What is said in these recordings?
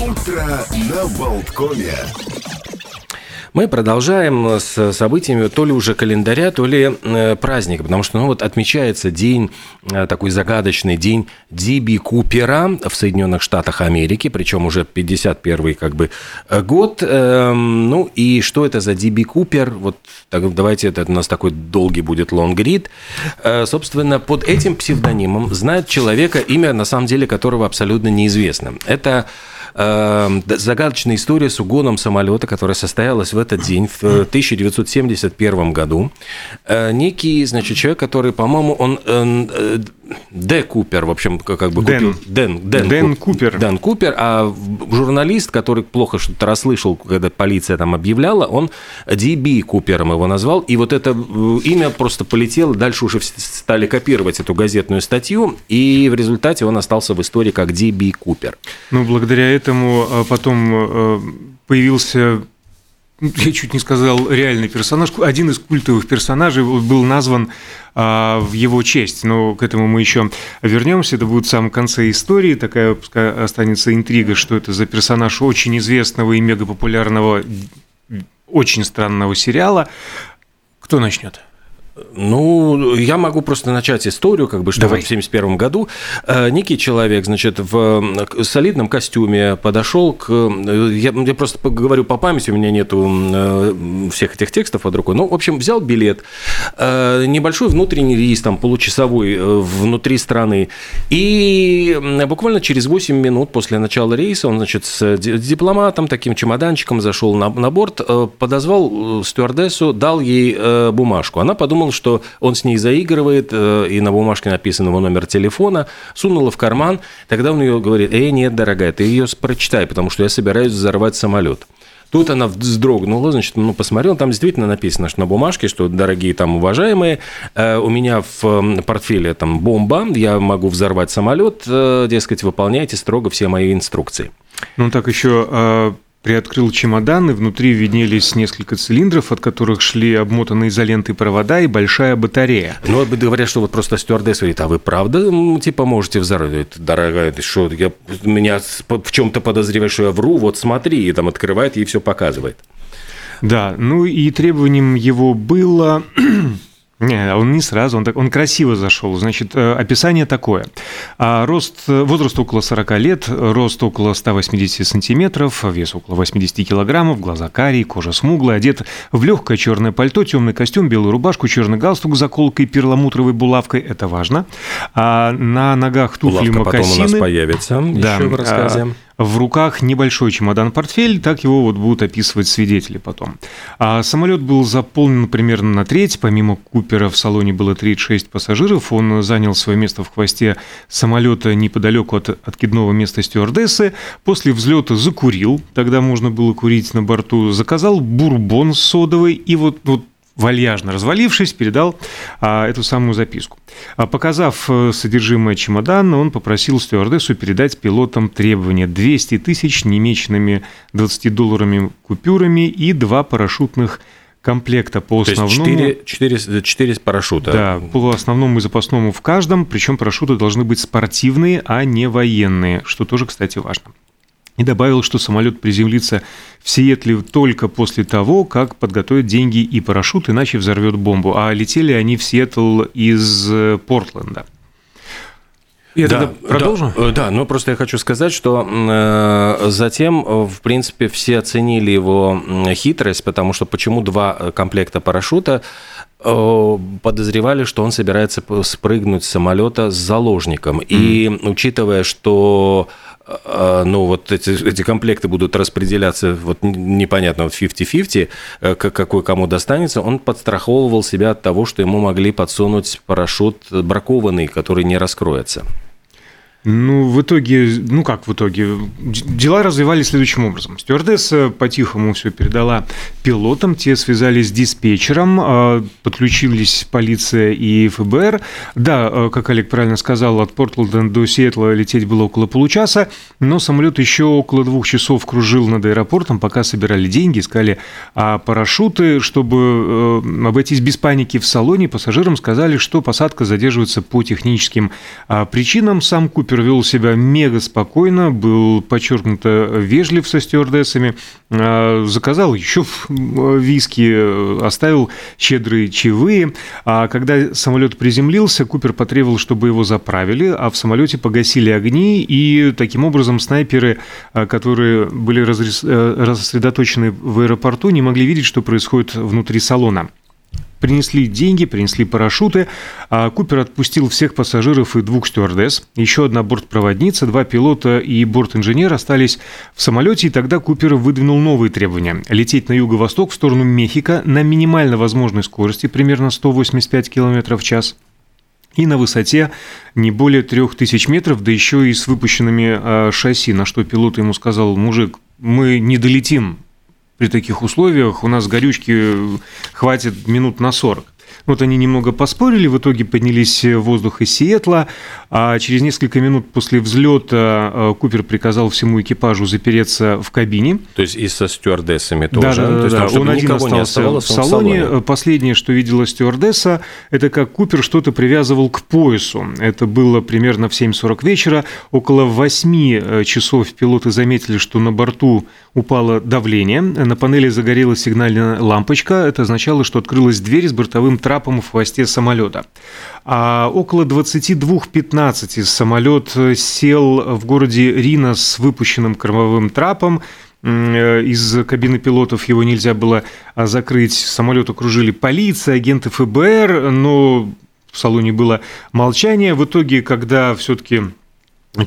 Утро на Болткоме. Мы продолжаем с событиями то ли уже календаря, то ли э, праздника, потому что ну, вот отмечается день, э, такой загадочный день Диби Купера в Соединенных Штатах Америки, причем уже 51 как бы э, год. Эм, ну и что это за Диби Купер? Вот так, давайте, это у нас такой долгий будет лонгрид. Собственно, под этим псевдонимом знает человека, имя на самом деле которого абсолютно неизвестно. Это загадочная история с угоном самолета, которая состоялась в этот день, в 1971 году. Э, некий, значит, человек, который, по-моему, он э, Д. Купер, в общем, как бы Дэн. купил... Дэн, Дэн, Дэн Купер. Дэн Купер, а журналист, который плохо что-то расслышал, когда полиция там объявляла, он Ди Купером его назвал, и вот это э, имя просто полетело, дальше уже стали копировать эту газетную статью, и в результате он остался в истории как Ди Купер. Ну, благодаря этому а, потом э, появился я чуть не сказал реальный персонаж, один из культовых персонажей был назван а, в его честь, но к этому мы еще вернемся, это будет в самом конце истории, такая пускай останется интрига, что это за персонаж очень известного и мегапопулярного, очень странного сериала. Кто начнет? Ну, я могу просто начать историю, как бы, что Давай. в 1971 году э, некий человек, значит, в солидном костюме подошел к... Э, я, я просто говорю по памяти, у меня нету э, всех этих текстов под рукой. Ну, в общем, взял билет, небольшой внутренний рейс, там, получасовой внутри страны, и буквально через 8 минут после начала рейса он, значит, с дипломатом, таким чемоданчиком зашел на, на борт, подозвал стюардессу, дал ей бумажку. Она подумала, подумал, что он с ней заигрывает, э, и на бумажке написан его номер телефона, сунула в карман, тогда он ее говорит, эй, нет, дорогая, ты ее прочитай, потому что я собираюсь взорвать самолет. Тут она вздрогнула, значит, ну, посмотрел, там действительно написано, что на бумажке, что, дорогие там уважаемые, э, у меня в портфеле там бомба, я могу взорвать самолет, э, дескать, выполняйте строго все мои инструкции. Ну, так еще Приоткрыл чемодан, и внутри виднелись несколько цилиндров, от которых шли обмотанные изолентой провода и большая батарея. Ну, вот говорят, что вот просто стюардесса говорит, а вы правда, типа, можете взорвать? Дорогая, ты что, я, меня в чем-то подозреваешь, что я вру, вот смотри, и там открывает, и все показывает. Да, ну и требованием его было не, он не сразу, он, так, он красиво зашел. Значит, э, описание такое. А рост, возраст около 40 лет, рост около 180 сантиметров, вес около 80 килограммов, глаза карие, кожа смуглая, одет в легкое черное пальто, темный костюм, белую рубашку, черный галстук с заколкой перламутровой булавкой, это важно. А на ногах туфли Булавка мокасины. потом у нас появится да, еще в рассказе. В руках небольшой чемодан-портфель, так его вот будут описывать свидетели потом. А самолет был заполнен примерно на треть, помимо Купера в салоне было 36 пассажиров, он занял свое место в хвосте самолета неподалеку от откидного места стюардессы, после взлета закурил, тогда можно было курить на борту, заказал бурбон содовый, и вот, вот вальяжно развалившись, передал а, эту самую записку. А, показав э, содержимое чемодана, он попросил стюардессу передать пилотам требования 200 тысяч немеченными 20-долларовыми купюрами и два парашютных комплекта по основному. То есть 4, 4, 4 парашюта. Да, по основному и запасному в каждом, причем парашюты должны быть спортивные, а не военные, что тоже, кстати, важно и добавил, что самолет приземлится в Сиэтле только после того, как подготовят деньги и парашют, иначе взорвет бомбу. А летели они в Сиэтл из э, Портленда. Я да, продолжу? Да, да, но просто я хочу сказать, что э, затем, в принципе, все оценили его хитрость, потому что почему два комплекта парашюта э, подозревали, что он собирается спрыгнуть с самолета с заложником. Mm-hmm. И учитывая, что ну, вот эти, эти комплекты будут распределяться вот непонятно, вот 50-50, э, какой кому достанется, он подстраховывал себя от того, что ему могли подсунуть парашют бракованный, который не раскроется. Ну, в итоге, ну как в итоге, дела развивались следующим образом. Стюардесса по-тихому все передала пилотам, те связались с диспетчером, а, подключились полиция и ФБР. Да, а, как Олег правильно сказал, от Портленда до Сиэтла лететь было около получаса, но самолет еще около двух часов кружил над аэропортом, пока собирали деньги, искали а парашюты, чтобы э, обойтись без паники в салоне, пассажирам сказали, что посадка задерживается по техническим причинам. Сам Купер Купер вел себя мега спокойно, был подчеркнуто вежлив со стюардессами, а, заказал еще виски, оставил щедрые чаевые. А когда самолет приземлился, Купер потребовал, чтобы его заправили, а в самолете погасили огни, и таким образом снайперы, а, которые были э, рассредоточены в аэропорту, не могли видеть, что происходит внутри салона. Принесли деньги, принесли парашюты. А Купер отпустил всех пассажиров и двух стюардесс. Еще одна бортпроводница, два пилота и борт-инженер остались в самолете, и тогда Купер выдвинул новые требования. Лететь на юго-восток в сторону Мехико на минимально возможной скорости, примерно 185 км в час и на высоте не более 3000 метров, да еще и с выпущенными а, шасси, на что пилот ему сказал, мужик, мы не долетим при таких условиях у нас горючки хватит минут на 40. Вот они немного поспорили, в итоге поднялись в воздух из Сиэтла, а через несколько минут после взлета э, Купер приказал всему экипажу запереться в кабине. То есть и со стюардессами тоже? Да, да, да. да. Он один остался в салоне. в салоне. Последнее, что видела стюардесса, это как Купер что-то привязывал к поясу. Это было примерно в 7.40 вечера. Около 8 э, часов пилоты заметили, что на борту упало давление, на панели загорелась сигнальная лампочка. Это означало, что открылась дверь с бортовым трапом в хвосте самолета. А около 22.15 самолет сел в городе Рина с выпущенным кормовым трапом. Э, из кабины пилотов его нельзя было а, закрыть. Самолет окружили полиция, агенты ФБР, но в салоне было молчание. В итоге, когда все-таки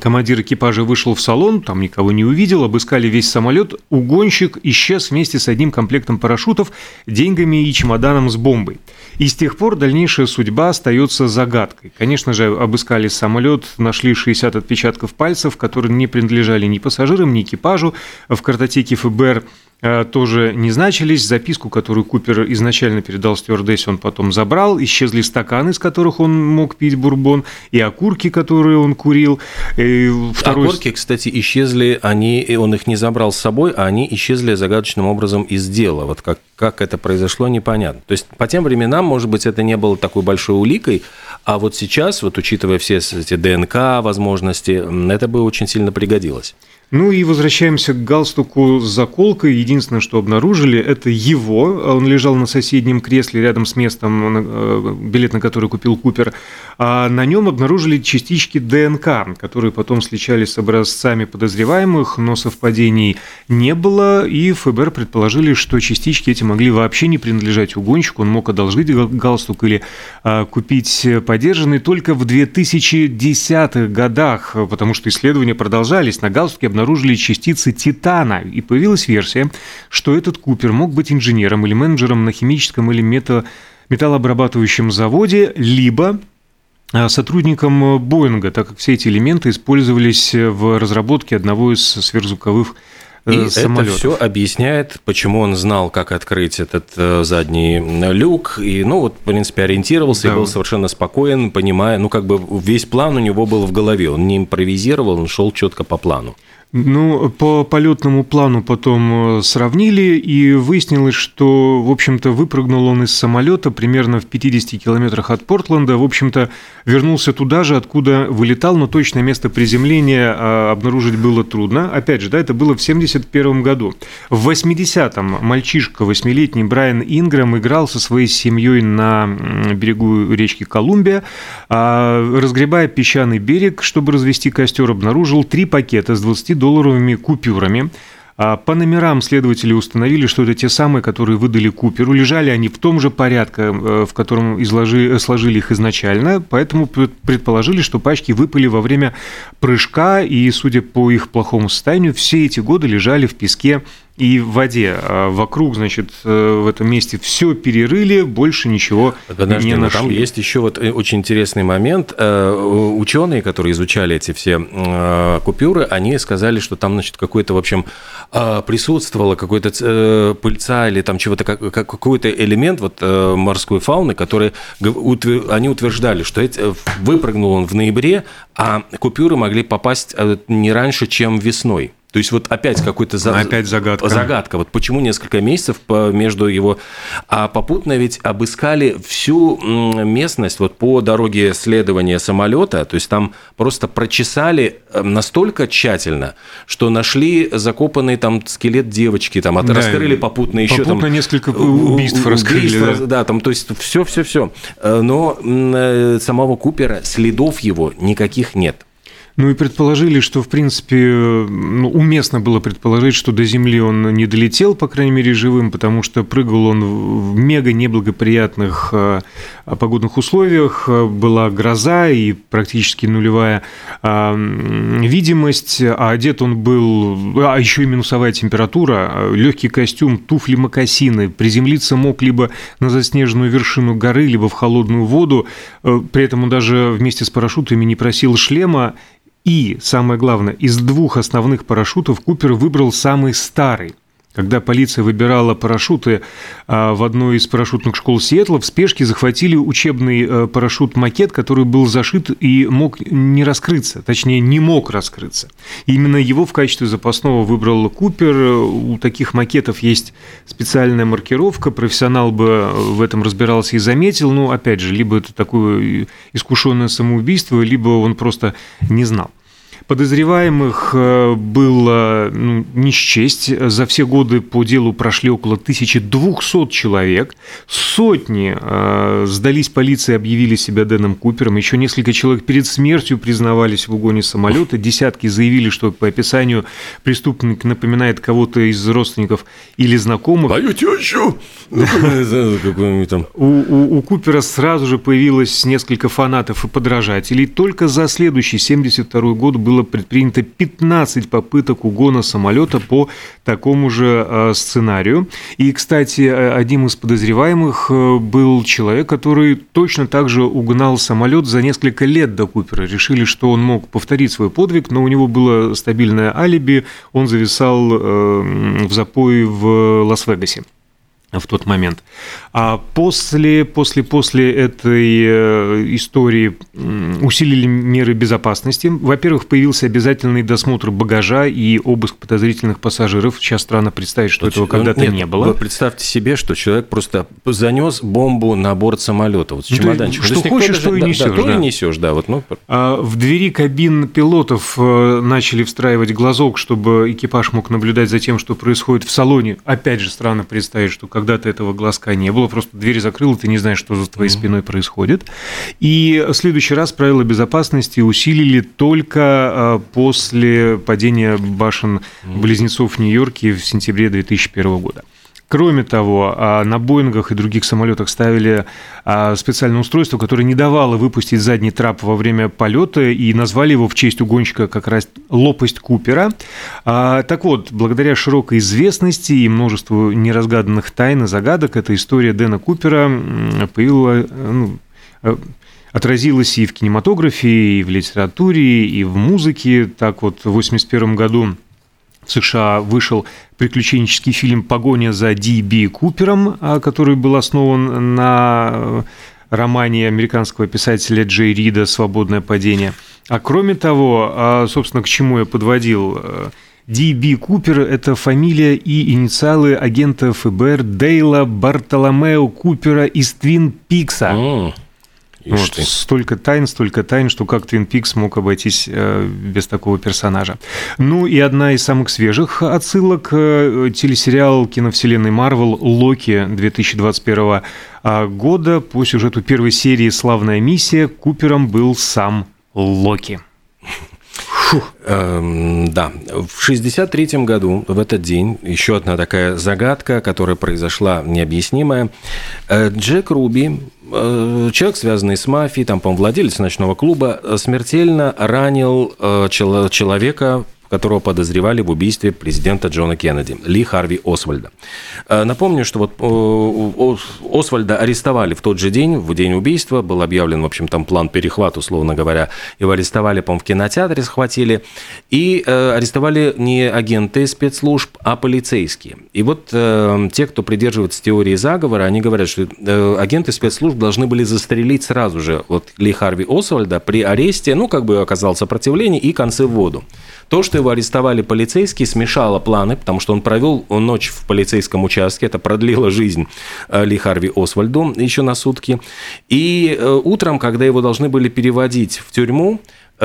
Командир экипажа вышел в салон, там никого не увидел, обыскали весь самолет. Угонщик исчез вместе с одним комплектом парашютов, деньгами и чемоданом с бомбой. И с тех пор дальнейшая судьба остается загадкой. Конечно же, обыскали самолет, нашли 60 отпечатков пальцев, которые не принадлежали ни пассажирам, ни экипажу. В картотеке ФБР тоже не значились. Записку, которую Купер изначально передал стюардессе, он потом забрал. Исчезли стаканы, из которых он мог пить бурбон, и окурки, которые он курил. И второй... Окурки, кстати, исчезли, они, он их не забрал с собой, а они исчезли загадочным образом из дела. Вот как, как это произошло, непонятно. То есть по тем временам, может быть, это не было такой большой уликой, а вот сейчас, вот учитывая все эти ДНК возможности, это бы очень сильно пригодилось. Ну и возвращаемся к галстуку с заколкой. Единственное, что обнаружили, это его. Он лежал на соседнем кресле рядом с местом, э, билет на который купил Купер. А на нем обнаружили частички ДНК, которые потом сличались с образцами подозреваемых, но совпадений не было, и ФБР предположили, что частички эти могли вообще не принадлежать угонщику, он мог одолжить галстук или а, купить подержанный только в 2010-х годах, потому что исследования продолжались. На галстуке обнаружили частицы титана, и появилась версия, что этот Купер мог быть инженером или менеджером на химическом или мета металлообрабатывающем заводе, либо а, сотрудником Боинга, так как все эти элементы использовались в разработке одного из сверхзвуковых и самолетов. это все объясняет, почему он знал, как открыть этот э, задний люк, и, ну, вот, в принципе, ориентировался да. и был совершенно спокоен, понимая, ну, как бы весь план у него был в голове, он не импровизировал, он шел четко по плану. Ну, по полетному плану потом э, сравнили, и выяснилось, что, в общем-то, выпрыгнул он из самолета примерно в 50 километрах от Портленда, в общем-то, вернулся туда же, откуда вылетал, но точное место приземления а, обнаружить было трудно. Опять же, да, это было в 71 году. В 80-м мальчишка, восьмилетний Брайан Инграм, играл со своей семьей на берегу речки Колумбия, а, разгребая песчаный берег, чтобы развести костер, обнаружил три пакета с 20 долларовыми купюрами. А по номерам следователи установили, что это те самые, которые выдали Куперу. Лежали они в том же порядке, э, в котором изложи, э, сложили их изначально, поэтому предположили, что пачки выпали во время прыжка, и, судя по их плохому состоянию, все эти годы лежали в песке и в воде. А вокруг, значит, э, в этом месте все перерыли, больше ничего Подожди, не нашли. Там есть еще вот э, очень интересный момент. Э, ученые, которые изучали эти все купюры, они сказали, что там, значит, какой-то, в общем, присутствовало какой-то пыльца или там чего-то, какой-то элемент вот морской фауны, который они утверждали, что выпрыгнул он в ноябре, а купюры могли попасть не раньше, чем весной. То есть вот опять какой-то за... опять загадка. загадка. Вот почему несколько месяцев между его... А попутно ведь обыскали всю местность вот по дороге следования самолета, то есть там просто прочесали э, настолько тщательно, что нашли закопанный там скелет девочки, там да, раскрыли попутно еще попутно там... несколько убийств раскрыли. Убийств, да. да, там, то есть все-все-все. Э, но э, самого Купера, следов его никаких нет. Ну и предположили, что, в принципе, ну, уместно было предположить, что до Земли он не долетел, по крайней мере, живым, потому что прыгал он в мега неблагоприятных э, погодных условиях. Была гроза и практически нулевая э, видимость, а одет он был, а еще и минусовая температура, легкий костюм, туфли, мокасины. Приземлиться мог либо на заснеженную вершину горы, либо в холодную воду. Э, при этом он даже вместе с парашютами не просил шлема, и, самое главное, из двух основных парашютов Купер выбрал самый старый. Когда полиция выбирала парашюты а, в одной из парашютных школ Сиэтла, в спешке захватили учебный э, парашют-макет, который был зашит и мог не раскрыться, точнее, не мог раскрыться. Именно его в качестве запасного выбрал Купер. У таких макетов есть специальная маркировка, профессионал бы в этом разбирался и заметил. Ну, опять же, либо это такое искушенное самоубийство, либо он просто не знал. Подозреваемых э, было ну, не счесть. За все годы по делу прошли около 1200 человек. Сотни э, сдались полиции, объявили себя Дэном Купером. Еще несколько человек перед смертью признавались в угоне самолета. Десятки заявили, что по описанию преступник напоминает кого-то из родственников или знакомых. Мою тещу! У, Купера сразу же появилось несколько фанатов и подражателей. Только за следующий 72 год было предпринято 15 попыток угона самолета по такому же э, сценарию. И, кстати, э, одним из подозреваемых э, был человек, который точно так же угнал самолет за несколько лет до Купера. Решили, что он мог повторить свой подвиг, но у него было стабильное алиби, он зависал в запое в Лас-Вегасе в тот момент. А после, после, после этой э, истории усилили меры безопасности. Во-первых, появился обязательный досмотр багажа и обыск подозрительных пассажиров. Сейчас странно представить, что этого когда-то нет, не было. Вы представьте себе, что человек просто занес бомбу на борт самолета, вот с ну, чемоданчиком. Что хочешь, что и несешь. Да, да, да. и несешь, да. Вот, ну... а в двери кабин пилотов э, начали встраивать глазок, чтобы экипаж мог наблюдать за тем, что происходит в салоне. Опять же, странно представить, что когда-то этого глазка не было, просто дверь закрыл, ты не знаешь, что за твоей спиной происходит. И в следующий раз правила безопасности усилили только а, после падения башен близнецов в Нью-Йорке в сентябре 2001 года. Кроме того, а, на Боингах и других самолетах ставили а, специальное устройство, которое не давало выпустить задний трап во время полета, и назвали его в честь угонщика как раз лопасть Купера. А, так вот, благодаря широкой известности и множеству неразгаданных тайн и загадок, эта история Дэна Купера появилась, ну, отразилась и в кинематографе, и в литературе, и в музыке. Так вот, в 1981 году в США вышел приключенческий фильм «Погоня за Ди Би Купером», а, который был основан на э, романе американского писателя Джей Рида «Свободное падение». А кроме того, а, собственно, к чему я подводил, э, Ди Би Купер – это фамилия и инициалы агента ФБР Дейла Бартоломео Купера из Твин Пикса. Вот, столько тайн, столько тайн, что как Twin Peaks мог обойтись э, без такого персонажа. Ну и одна из самых свежих отсылок э, – телесериал киновселенной Марвел «Локи» 2021 а, года. По сюжету первой серии «Славная миссия» Купером был сам Локи. Эм, да, в 63 году, в этот день, еще одна такая загадка, которая произошла необъяснимая. Э, Джек Руби, человек, связанный с мафией, там, по владелец ночного клуба, смертельно ранил э, человека которого подозревали в убийстве президента Джона Кеннеди, Ли Харви Освальда. Э, напомню, что вот Освальда арестовали в тот же день, в день убийства, был объявлен, в общем, там план перехвата, условно говоря, его арестовали, по в кинотеатре схватили, и э, арестовали не агенты спецслужб, а полицейские. И вот э, те, кто придерживается теории заговора, они говорят, что агенты спецслужб должны были застрелить сразу же вот Ли Харви Освальда при аресте, ну, как бы оказал сопротивление и концы в воду. То, что его арестовали полицейские, смешало планы, потому что он провел ночь в полицейском участке, это продлило жизнь э, Ли Харви Освальду еще на сутки. И э, утром, когда его должны были переводить в тюрьму,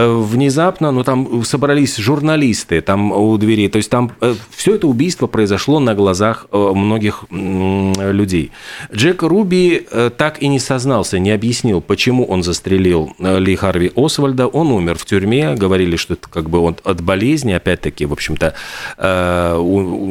внезапно, ну там собрались журналисты там у двери, то есть там э, все это убийство произошло на глазах э, многих людей. Джек Руби так и не сознался, не объяснил, почему он застрелил Ли Харви Освальда. Он умер в тюрьме, говорили, что это как бы он от болезни, опять-таки, в общем-то,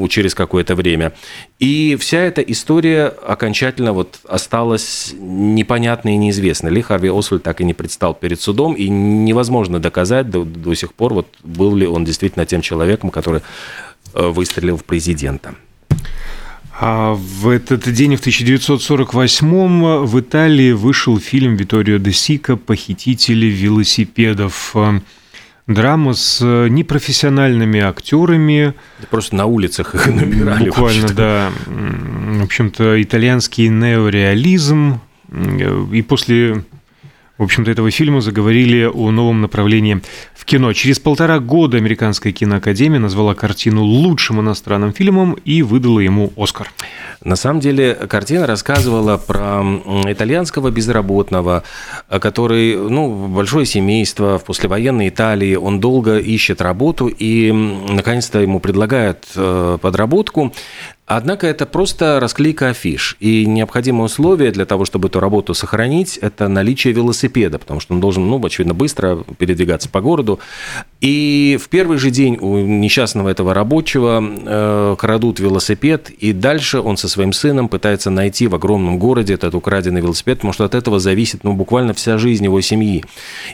через какое-то время. И вся эта история окончательно вот осталась непонятной и неизвестной. Ли Харви Освальд так и не предстал перед судом, и невозможно доказать до, до сих пор, вот был ли он действительно тем человеком, который э, выстрелил в президента. А в этот день, в 1948 в Италии вышел фильм Виторио де Сика «Похитители велосипедов». Драма с э, непрофессиональными актерами. Просто на улицах их набирали. Буквально, да. В общем-то, итальянский неореализм. И после в общем-то, этого фильма заговорили о новом направлении в кино. Через полтора года Американская киноакадемия назвала картину лучшим иностранным фильмом и выдала ему «Оскар». На самом деле картина рассказывала про итальянского безработного, который, ну, большое семейство в послевоенной Италии, он долго ищет работу и, наконец-то, ему предлагают э, подработку. Однако это просто расклейка афиш. И необходимое условие для того, чтобы эту работу сохранить, это наличие велосипеда, потому что он должен, ну, очевидно, быстро передвигаться по городу. И в первый же день у несчастного этого рабочего э, крадут велосипед, и дальше он со своим сыном пытается найти в огромном городе этот украденный велосипед, потому что от этого зависит, ну, буквально вся жизнь его семьи.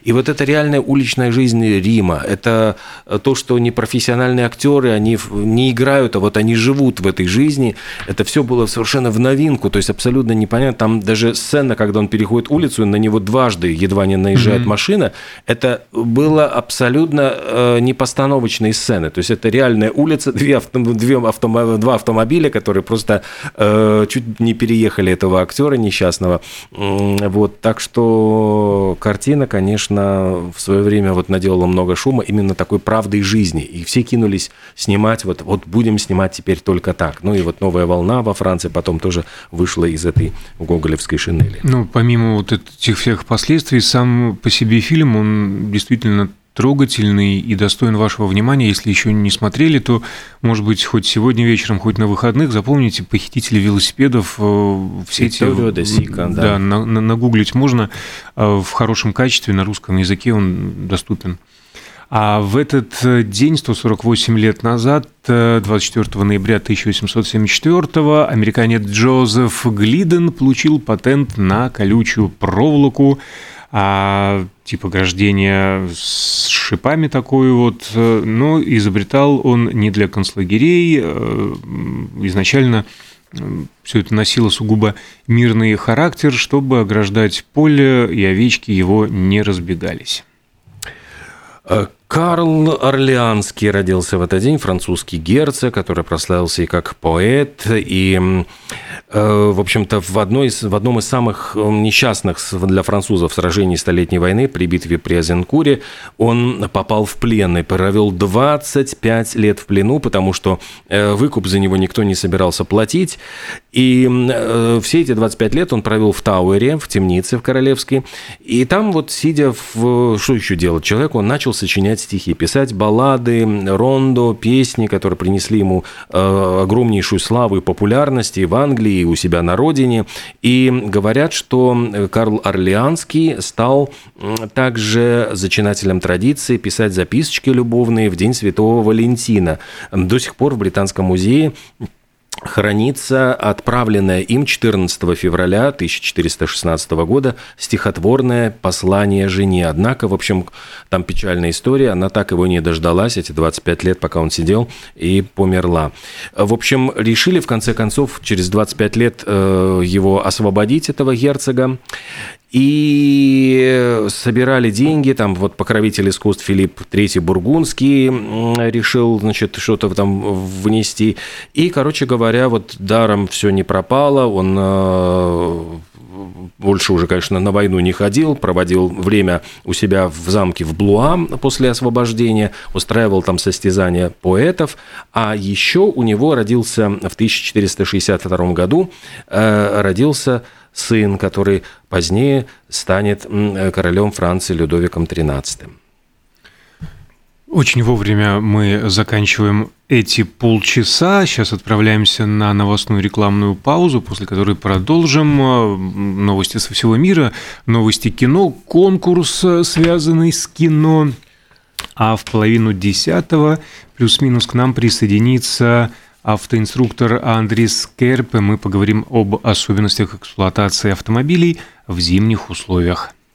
И вот это реальная уличная жизнь Рима, это то, что непрофессиональные актеры, они не играют, а вот они живут в этой жизни. Это все было совершенно в новинку, то есть абсолютно непонятно. Там даже сцена, когда он переходит улицу, на него дважды едва не наезжает mm-hmm. машина, это было абсолютно э, непостановочные сцены. То есть это реальная улица, две, авто, две автом, два автомобиля, которые просто э, чуть не переехали этого актера несчастного. Вот, так что картина, конечно, в свое время вот наделала много шума именно такой правдой жизни. И все кинулись снимать, вот, вот будем снимать теперь только так. Ну и вот новая волна во Франции потом тоже вышла из этой гоголевской шинели. Ну, помимо вот этих всех последствий, сам по себе фильм, он действительно трогательный и достоин вашего внимания. Если еще не смотрели, то, может быть, хоть сегодня вечером, хоть на выходных запомните «Похитители велосипедов». Э, все эти... Да. Да, нагуглить можно. Э, в хорошем качестве, на русском языке он доступен. А в этот э, день, 148 лет назад, 24 э, ноября 1874 американец Джозеф Глиден получил патент на колючую проволоку, а типа ограждения с шипами такой вот, э, но изобретал он не для концлагерей, изначально все это носило сугубо мирный характер, чтобы ограждать поле, и овечки его не разбегались. Uh. Карл Орлеанский родился в этот день, французский герцог, который прославился и как поэт, и, э, в общем-то, в, одной из, в одном из самых э, несчастных для французов сражений Столетней войны при битве при Азенкуре он попал в плен и провел 25 лет в плену, потому что э, выкуп за него никто не собирался платить. И все эти 25 лет он провел в Тауэре, в темнице в Королевской. И там вот, сидя в... Что еще делать? Человек, он начал сочинять стихи, писать баллады, рондо, песни, которые принесли ему э, огромнейшую славу и популярность и в Англии, и у себя на родине. И говорят, что Карл Орлеанский стал также зачинателем традиции писать записочки любовные в День Святого Валентина. До сих пор в Британском музее хранится отправленное им 14 февраля 1416 года стихотворное послание жене. Однако, в общем, там печальная история, она так его не дождалась, эти 25 лет, пока он сидел, и померла. В общем, решили, в конце концов, через 25 лет э, его освободить, этого герцога, и собирали деньги, там вот покровитель искусств Филипп III Бургундский решил, значит, что-то там внести. И, короче говоря, вот даром все не пропало, он э, больше уже, конечно, на войну не ходил, проводил время у себя в замке в Блуа после освобождения, устраивал там состязания поэтов, а еще у него родился в 1462 году э, родился сын, который позднее станет королем Франции Людовиком XIII. Очень вовремя мы заканчиваем эти полчаса. Сейчас отправляемся на новостную рекламную паузу, после которой продолжим э, новости со всего мира, новости кино, конкурс, э, связанный с кино. А в половину десятого плюс-минус к нам присоединится автоинструктор Андрис Керпе. Мы поговорим об особенностях эксплуатации автомобилей в зимних условиях.